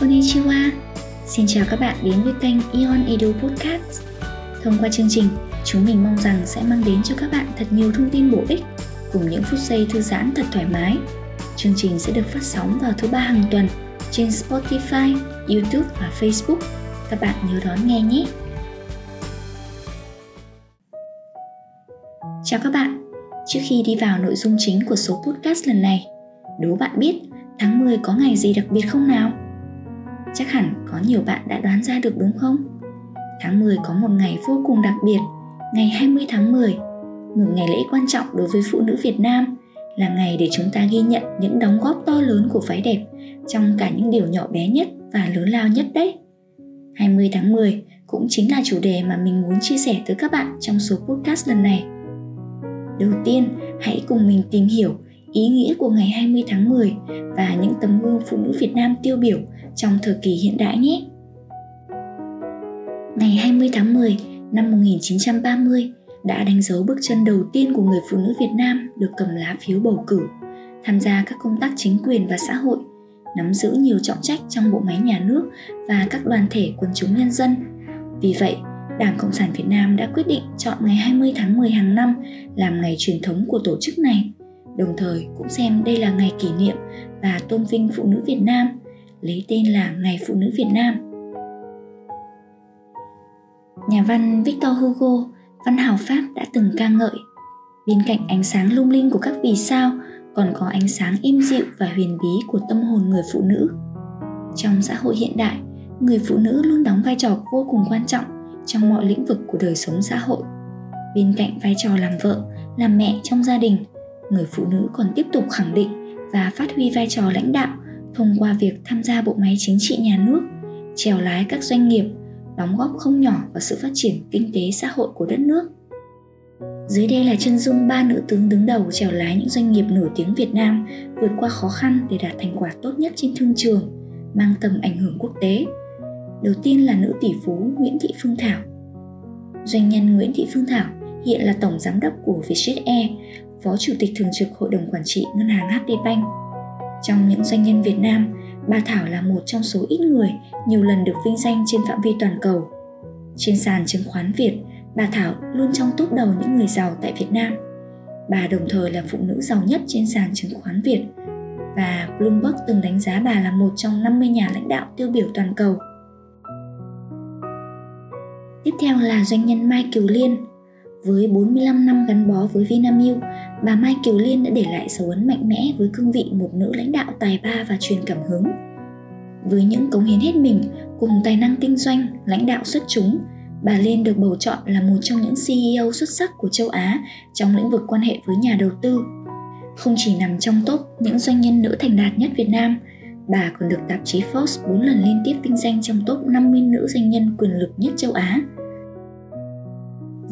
Konnichiwa Xin chào các bạn đến với kênh Ion Edu Podcast Thông qua chương trình, chúng mình mong rằng sẽ mang đến cho các bạn thật nhiều thông tin bổ ích cùng những phút giây thư giãn thật thoải mái. Chương trình sẽ được phát sóng vào thứ ba hàng tuần trên Spotify, YouTube và Facebook. Các bạn nhớ đón nghe nhé! Chào các bạn! Trước khi đi vào nội dung chính của số podcast lần này, đố bạn biết tháng 10 có ngày gì đặc biệt không nào? Chắc hẳn có nhiều bạn đã đoán ra được đúng không? Tháng 10 có một ngày vô cùng đặc biệt, ngày 20 tháng 10, một ngày lễ quan trọng đối với phụ nữ Việt Nam, là ngày để chúng ta ghi nhận những đóng góp to lớn của phái đẹp trong cả những điều nhỏ bé nhất và lớn lao nhất đấy. 20 tháng 10 cũng chính là chủ đề mà mình muốn chia sẻ tới các bạn trong số podcast lần này. Đầu tiên, hãy cùng mình tìm hiểu ý nghĩa của ngày 20 tháng 10 và những tấm gương phụ nữ Việt Nam tiêu biểu trong thời kỳ hiện đại nhé. Ngày 20 tháng 10 năm 1930 đã đánh dấu bước chân đầu tiên của người phụ nữ Việt Nam được cầm lá phiếu bầu cử, tham gia các công tác chính quyền và xã hội, nắm giữ nhiều trọng trách trong bộ máy nhà nước và các đoàn thể quần chúng nhân dân. Vì vậy, Đảng Cộng sản Việt Nam đã quyết định chọn ngày 20 tháng 10 hàng năm làm ngày truyền thống của tổ chức này, đồng thời cũng xem đây là ngày kỷ niệm và tôn vinh phụ nữ Việt Nam, lấy tên là Ngày Phụ nữ Việt Nam. Nhà văn Victor Hugo, văn hào Pháp đã từng ca ngợi Bên cạnh ánh sáng lung linh của các vì sao còn có ánh sáng im dịu và huyền bí của tâm hồn người phụ nữ. Trong xã hội hiện đại, người phụ nữ luôn đóng vai trò vô cùng quan trọng trong mọi lĩnh vực của đời sống xã hội. Bên cạnh vai trò làm vợ, làm mẹ trong gia đình, người phụ nữ còn tiếp tục khẳng định và phát huy vai trò lãnh đạo thông qua việc tham gia bộ máy chính trị nhà nước, trèo lái các doanh nghiệp, đóng góp không nhỏ vào sự phát triển kinh tế xã hội của đất nước. Dưới đây là chân dung ba nữ tướng đứng đầu trèo lái những doanh nghiệp nổi tiếng Việt Nam vượt qua khó khăn để đạt thành quả tốt nhất trên thương trường, mang tầm ảnh hưởng quốc tế. Đầu tiên là nữ tỷ phú Nguyễn Thị Phương Thảo. Doanh nhân Nguyễn Thị Phương Thảo hiện là tổng giám đốc của Vietjet Air, phó chủ tịch thường trực hội đồng quản trị ngân hàng HD Bank. Trong những doanh nhân Việt Nam, bà Thảo là một trong số ít người nhiều lần được vinh danh trên phạm vi toàn cầu. Trên sàn chứng khoán Việt, bà Thảo luôn trong top đầu những người giàu tại Việt Nam. Bà đồng thời là phụ nữ giàu nhất trên sàn chứng khoán Việt và Bloomberg từng đánh giá bà là một trong 50 nhà lãnh đạo tiêu biểu toàn cầu. Tiếp theo là doanh nhân Mai Kiều Liên. Với 45 năm gắn bó với Vinamilk, bà Mai Kiều Liên đã để lại dấu ấn mạnh mẽ với cương vị một nữ lãnh đạo tài ba và truyền cảm hứng. Với những cống hiến hết mình cùng tài năng kinh doanh, lãnh đạo xuất chúng, bà Liên được bầu chọn là một trong những CEO xuất sắc của châu Á trong lĩnh vực quan hệ với nhà đầu tư. Không chỉ nằm trong top những doanh nhân nữ thành đạt nhất Việt Nam, bà còn được tạp chí Forbes 4 lần liên tiếp vinh danh trong top 50 nữ doanh nhân quyền lực nhất châu Á.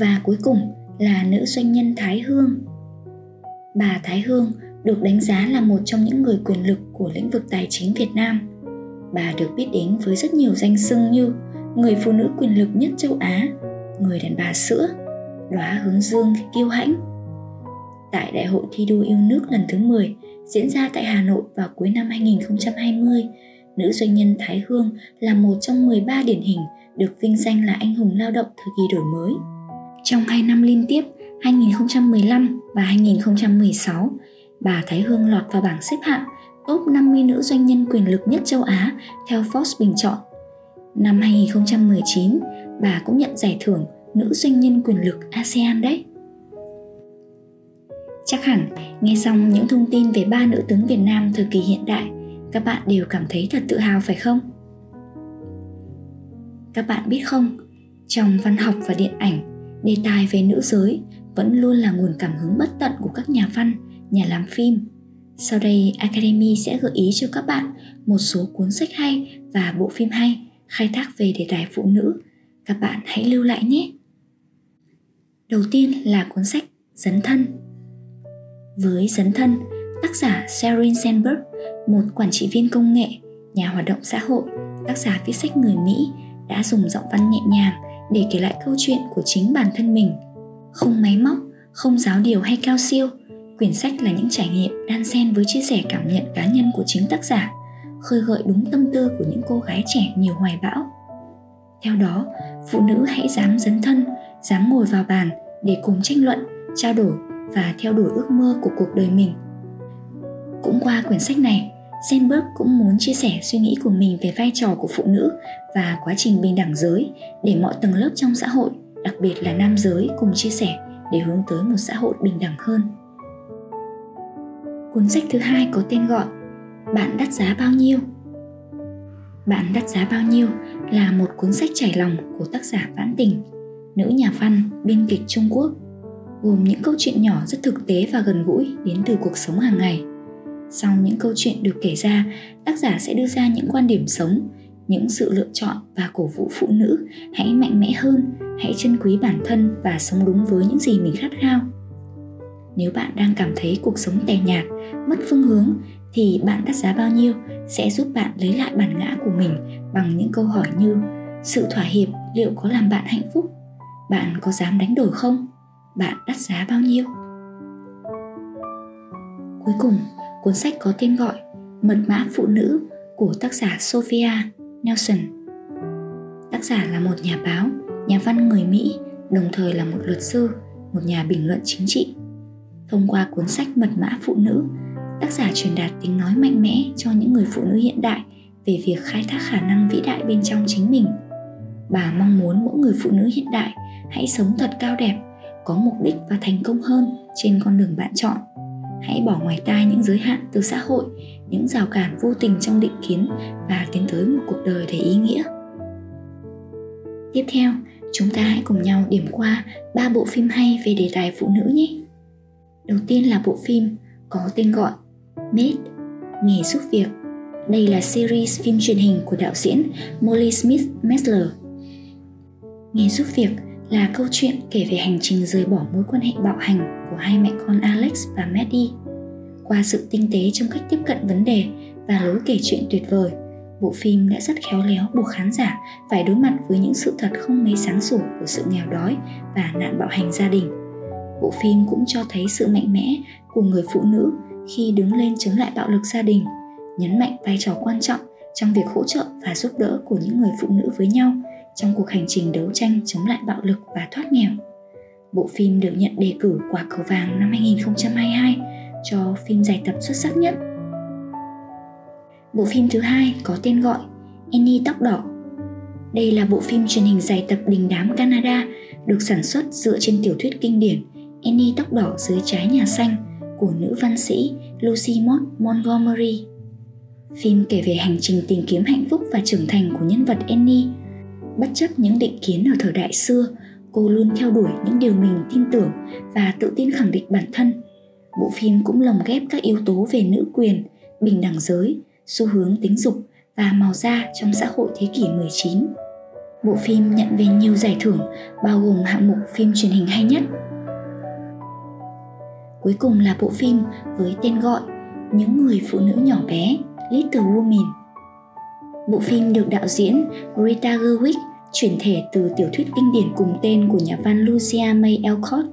Và cuối cùng là nữ doanh nhân Thái Hương. Bà Thái Hương được đánh giá là một trong những người quyền lực của lĩnh vực tài chính Việt Nam. Bà được biết đến với rất nhiều danh xưng như người phụ nữ quyền lực nhất châu Á, người đàn bà sữa, đóa hướng dương kiêu hãnh. Tại Đại hội thi đua yêu nước lần thứ 10 diễn ra tại Hà Nội vào cuối năm 2020, nữ doanh nhân Thái Hương là một trong 13 điển hình được vinh danh là anh hùng lao động thời kỳ đổi mới. Trong 2 năm liên tiếp, 2015 và 2016, bà Thái Hương lọt vào bảng xếp hạng top 50 nữ doanh nhân quyền lực nhất châu Á theo Forbes bình chọn. Năm 2019, bà cũng nhận giải thưởng nữ doanh nhân quyền lực ASEAN đấy. Chắc hẳn, nghe xong những thông tin về ba nữ tướng Việt Nam thời kỳ hiện đại, các bạn đều cảm thấy thật tự hào phải không? Các bạn biết không, trong văn học và điện ảnh, đề tài về nữ giới vẫn luôn là nguồn cảm hứng bất tận của các nhà văn, nhà làm phim. Sau đây, Academy sẽ gợi ý cho các bạn một số cuốn sách hay và bộ phim hay khai thác về đề tài phụ nữ. Các bạn hãy lưu lại nhé! Đầu tiên là cuốn sách Dấn thân. Với Dấn thân, tác giả Sheryl Sandberg, một quản trị viên công nghệ, nhà hoạt động xã hội, tác giả viết sách người Mỹ đã dùng giọng văn nhẹ nhàng để kể lại câu chuyện của chính bản thân mình. Không máy móc, không giáo điều hay cao siêu, quyển sách là những trải nghiệm đan xen với chia sẻ cảm nhận cá nhân của chính tác giả, khơi gợi đúng tâm tư của những cô gái trẻ nhiều hoài bão. Theo đó, phụ nữ hãy dám dấn thân, dám ngồi vào bàn để cùng tranh luận, trao đổi và theo đuổi ước mơ của cuộc đời mình. Cũng qua quyển sách này, Sandberg cũng muốn chia sẻ suy nghĩ của mình về vai trò của phụ nữ và quá trình bình đẳng giới để mọi tầng lớp trong xã hội, đặc biệt là nam giới cùng chia sẻ để hướng tới một xã hội bình đẳng hơn. Cuốn sách thứ hai có tên gọi Bạn đắt giá bao nhiêu? Bạn đắt giá bao nhiêu là một cuốn sách trải lòng của tác giả Vãn Tình, nữ nhà văn, biên kịch Trung Quốc, gồm những câu chuyện nhỏ rất thực tế và gần gũi đến từ cuộc sống hàng ngày. Sau những câu chuyện được kể ra, tác giả sẽ đưa ra những quan điểm sống, những sự lựa chọn và cổ vũ phụ nữ. Hãy mạnh mẽ hơn, hãy trân quý bản thân và sống đúng với những gì mình khát khao. Nếu bạn đang cảm thấy cuộc sống tẻ nhạt, mất phương hướng thì bạn đắt giá bao nhiêu sẽ giúp bạn lấy lại bản ngã của mình bằng những câu hỏi như sự thỏa hiệp liệu có làm bạn hạnh phúc? Bạn có dám đánh đổi không? Bạn đắt giá bao nhiêu? Cuối cùng cuốn sách có tên gọi mật mã phụ nữ của tác giả sophia nelson. Tác giả là một nhà báo, nhà văn người mỹ, đồng thời là một luật sư, một nhà bình luận chính trị. Thông qua cuốn sách mật mã phụ nữ, tác giả truyền đạt tiếng nói mạnh mẽ cho những người phụ nữ hiện đại về việc khai thác khả năng vĩ đại bên trong chính mình. Bà mong muốn mỗi người phụ nữ hiện đại hãy sống thật cao đẹp, có mục đích và thành công hơn trên con đường bạn chọn hãy bỏ ngoài tai những giới hạn từ xã hội những rào cản vô tình trong định kiến và tiến tới một cuộc đời đầy ý nghĩa tiếp theo chúng ta hãy cùng nhau điểm qua ba bộ phim hay về đề tài phụ nữ nhé đầu tiên là bộ phim có tên gọi Made, nghề giúp việc. Đây là series phim truyền hình của đạo diễn Molly Smith Mesler. Nghề giúp việc là câu chuyện kể về hành trình rời bỏ mối quan hệ bạo hành hai mẹ con Alex và Maddie. Qua sự tinh tế trong cách tiếp cận vấn đề và lối kể chuyện tuyệt vời, bộ phim đã rất khéo léo buộc khán giả phải đối mặt với những sự thật không mấy sáng sủa của sự nghèo đói và nạn bạo hành gia đình. Bộ phim cũng cho thấy sự mạnh mẽ của người phụ nữ khi đứng lên chống lại bạo lực gia đình, nhấn mạnh vai trò quan trọng trong việc hỗ trợ và giúp đỡ của những người phụ nữ với nhau trong cuộc hành trình đấu tranh chống lại bạo lực và thoát nghèo. Bộ phim được nhận đề cử quả cầu vàng năm 2022 cho phim dài tập xuất sắc nhất. Bộ phim thứ hai có tên gọi Annie tóc đỏ. Đây là bộ phim truyền hình dài tập đình đám Canada được sản xuất dựa trên tiểu thuyết kinh điển Annie tóc đỏ dưới trái nhà xanh của nữ văn sĩ Lucy Maud Montgomery. Phim kể về hành trình tìm kiếm hạnh phúc và trưởng thành của nhân vật Annie. Bất chấp những định kiến ở thời đại xưa, cô luôn theo đuổi những điều mình tin tưởng và tự tin khẳng định bản thân. Bộ phim cũng lồng ghép các yếu tố về nữ quyền, bình đẳng giới, xu hướng tính dục và màu da trong xã hội thế kỷ 19. Bộ phim nhận về nhiều giải thưởng bao gồm hạng mục phim truyền hình hay nhất, Cuối cùng là bộ phim với tên gọi Những người phụ nữ nhỏ bé, Little Women. Bộ phim được đạo diễn Greta Gerwig chuyển thể từ tiểu thuyết kinh điển cùng tên của nhà văn Lucia May Alcott.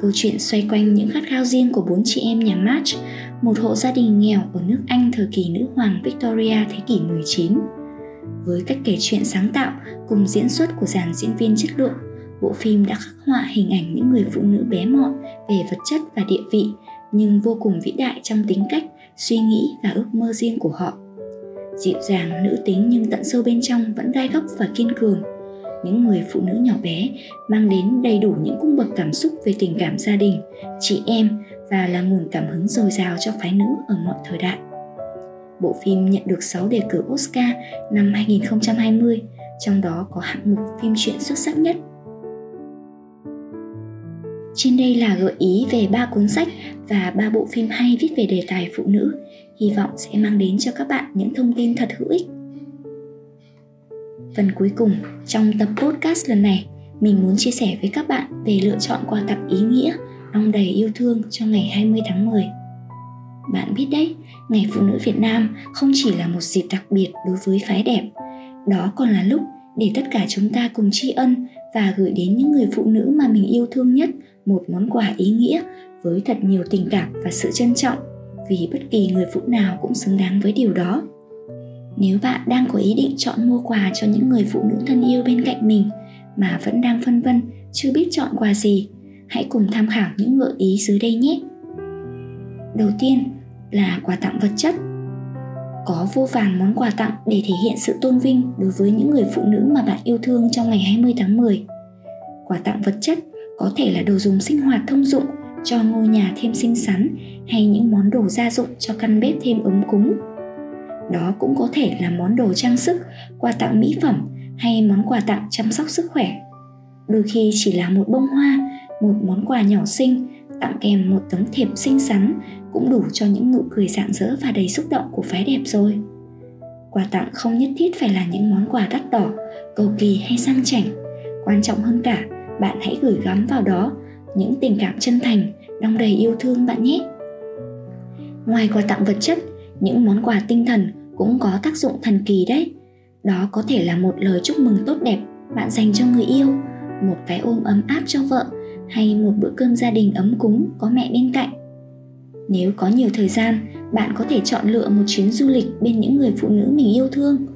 Câu chuyện xoay quanh những khát khao riêng của bốn chị em nhà March, một hộ gia đình nghèo ở nước Anh thời kỳ nữ hoàng Victoria thế kỷ 19. Với cách kể chuyện sáng tạo cùng diễn xuất của dàn diễn viên chất lượng, bộ phim đã khắc họa hình ảnh những người phụ nữ bé mọn về vật chất và địa vị nhưng vô cùng vĩ đại trong tính cách suy nghĩ và ước mơ riêng của họ dịu dàng nữ tính nhưng tận sâu bên trong vẫn gai góc và kiên cường. Những người phụ nữ nhỏ bé mang đến đầy đủ những cung bậc cảm xúc về tình cảm gia đình chị em và là nguồn cảm hứng dồi dào cho phái nữ ở mọi thời đại. Bộ phim nhận được 6 đề cử Oscar năm 2020, trong đó có hạng mục phim truyện xuất sắc nhất. Trên đây là gợi ý về ba cuốn sách và ba bộ phim hay viết về đề tài phụ nữ, hy vọng sẽ mang đến cho các bạn những thông tin thật hữu ích. Phần cuối cùng trong tập podcast lần này, mình muốn chia sẻ với các bạn về lựa chọn quà tặng ý nghĩa, đong đầy yêu thương cho ngày 20 tháng 10. Bạn biết đấy, Ngày Phụ nữ Việt Nam không chỉ là một dịp đặc biệt đối với phái đẹp, đó còn là lúc để tất cả chúng ta cùng tri ân và gửi đến những người phụ nữ mà mình yêu thương nhất một món quà ý nghĩa với thật nhiều tình cảm và sự trân trọng vì bất kỳ người phụ nào cũng xứng đáng với điều đó Nếu bạn đang có ý định chọn mua quà cho những người phụ nữ thân yêu bên cạnh mình mà vẫn đang phân vân chưa biết chọn quà gì, hãy cùng tham khảo những gợi ý dưới đây nhé. Đầu tiên là quà tặng vật chất. Có vô vàn món quà tặng để thể hiện sự tôn vinh đối với những người phụ nữ mà bạn yêu thương trong ngày 20 tháng 10. Quà tặng vật chất có thể là đồ dùng sinh hoạt thông dụng cho ngôi nhà thêm xinh xắn hay những món đồ gia dụng cho căn bếp thêm ấm cúng. Đó cũng có thể là món đồ trang sức, quà tặng mỹ phẩm hay món quà tặng chăm sóc sức khỏe. Đôi khi chỉ là một bông hoa, một món quà nhỏ xinh tặng kèm một tấm thiệp xinh xắn cũng đủ cho những nụ cười rạng rỡ và đầy xúc động của phái đẹp rồi. Quà tặng không nhất thiết phải là những món quà đắt đỏ, cầu kỳ hay sang chảnh. Quan trọng hơn cả, bạn hãy gửi gắm vào đó những tình cảm chân thành, đong đầy yêu thương bạn nhé. Ngoài quà tặng vật chất, những món quà tinh thần cũng có tác dụng thần kỳ đấy. Đó có thể là một lời chúc mừng tốt đẹp bạn dành cho người yêu, một cái ôm ấm áp cho vợ hay một bữa cơm gia đình ấm cúng có mẹ bên cạnh. Nếu có nhiều thời gian, bạn có thể chọn lựa một chuyến du lịch bên những người phụ nữ mình yêu thương.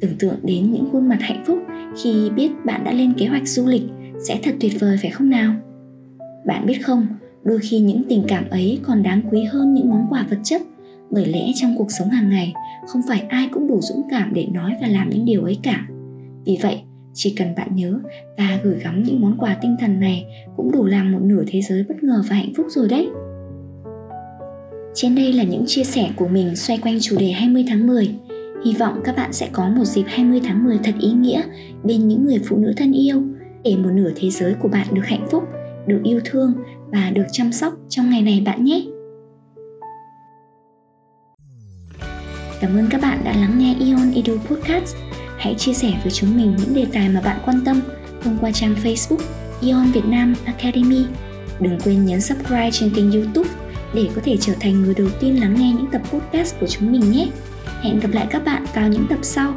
Tưởng tượng đến những khuôn mặt hạnh phúc khi biết bạn đã lên kế hoạch du lịch sẽ thật tuyệt vời phải không nào? Bạn biết không, đôi khi những tình cảm ấy còn đáng quý hơn những món quà vật chất. Bởi lẽ trong cuộc sống hàng ngày không phải ai cũng đủ dũng cảm để nói và làm những điều ấy cả. Vì vậy chỉ cần bạn nhớ và gửi gắm những món quà tinh thần này cũng đủ làm một nửa thế giới bất ngờ và hạnh phúc rồi đấy. Trên đây là những chia sẻ của mình xoay quanh chủ đề 20 tháng 10 Hy vọng các bạn sẽ có một dịp 20 tháng 10 thật ý nghĩa bên những người phụ nữ thân yêu. Để một nửa thế giới của bạn được hạnh phúc, được yêu thương và được chăm sóc trong ngày này bạn nhé. Cảm ơn các bạn đã lắng nghe Ion Edu Podcast. Hãy chia sẻ với chúng mình những đề tài mà bạn quan tâm thông qua trang Facebook Ion Việt Nam Academy. Đừng quên nhấn subscribe trên kênh YouTube để có thể trở thành người đầu tiên lắng nghe những tập podcast của chúng mình nhé. Hẹn gặp lại các bạn vào những tập sau.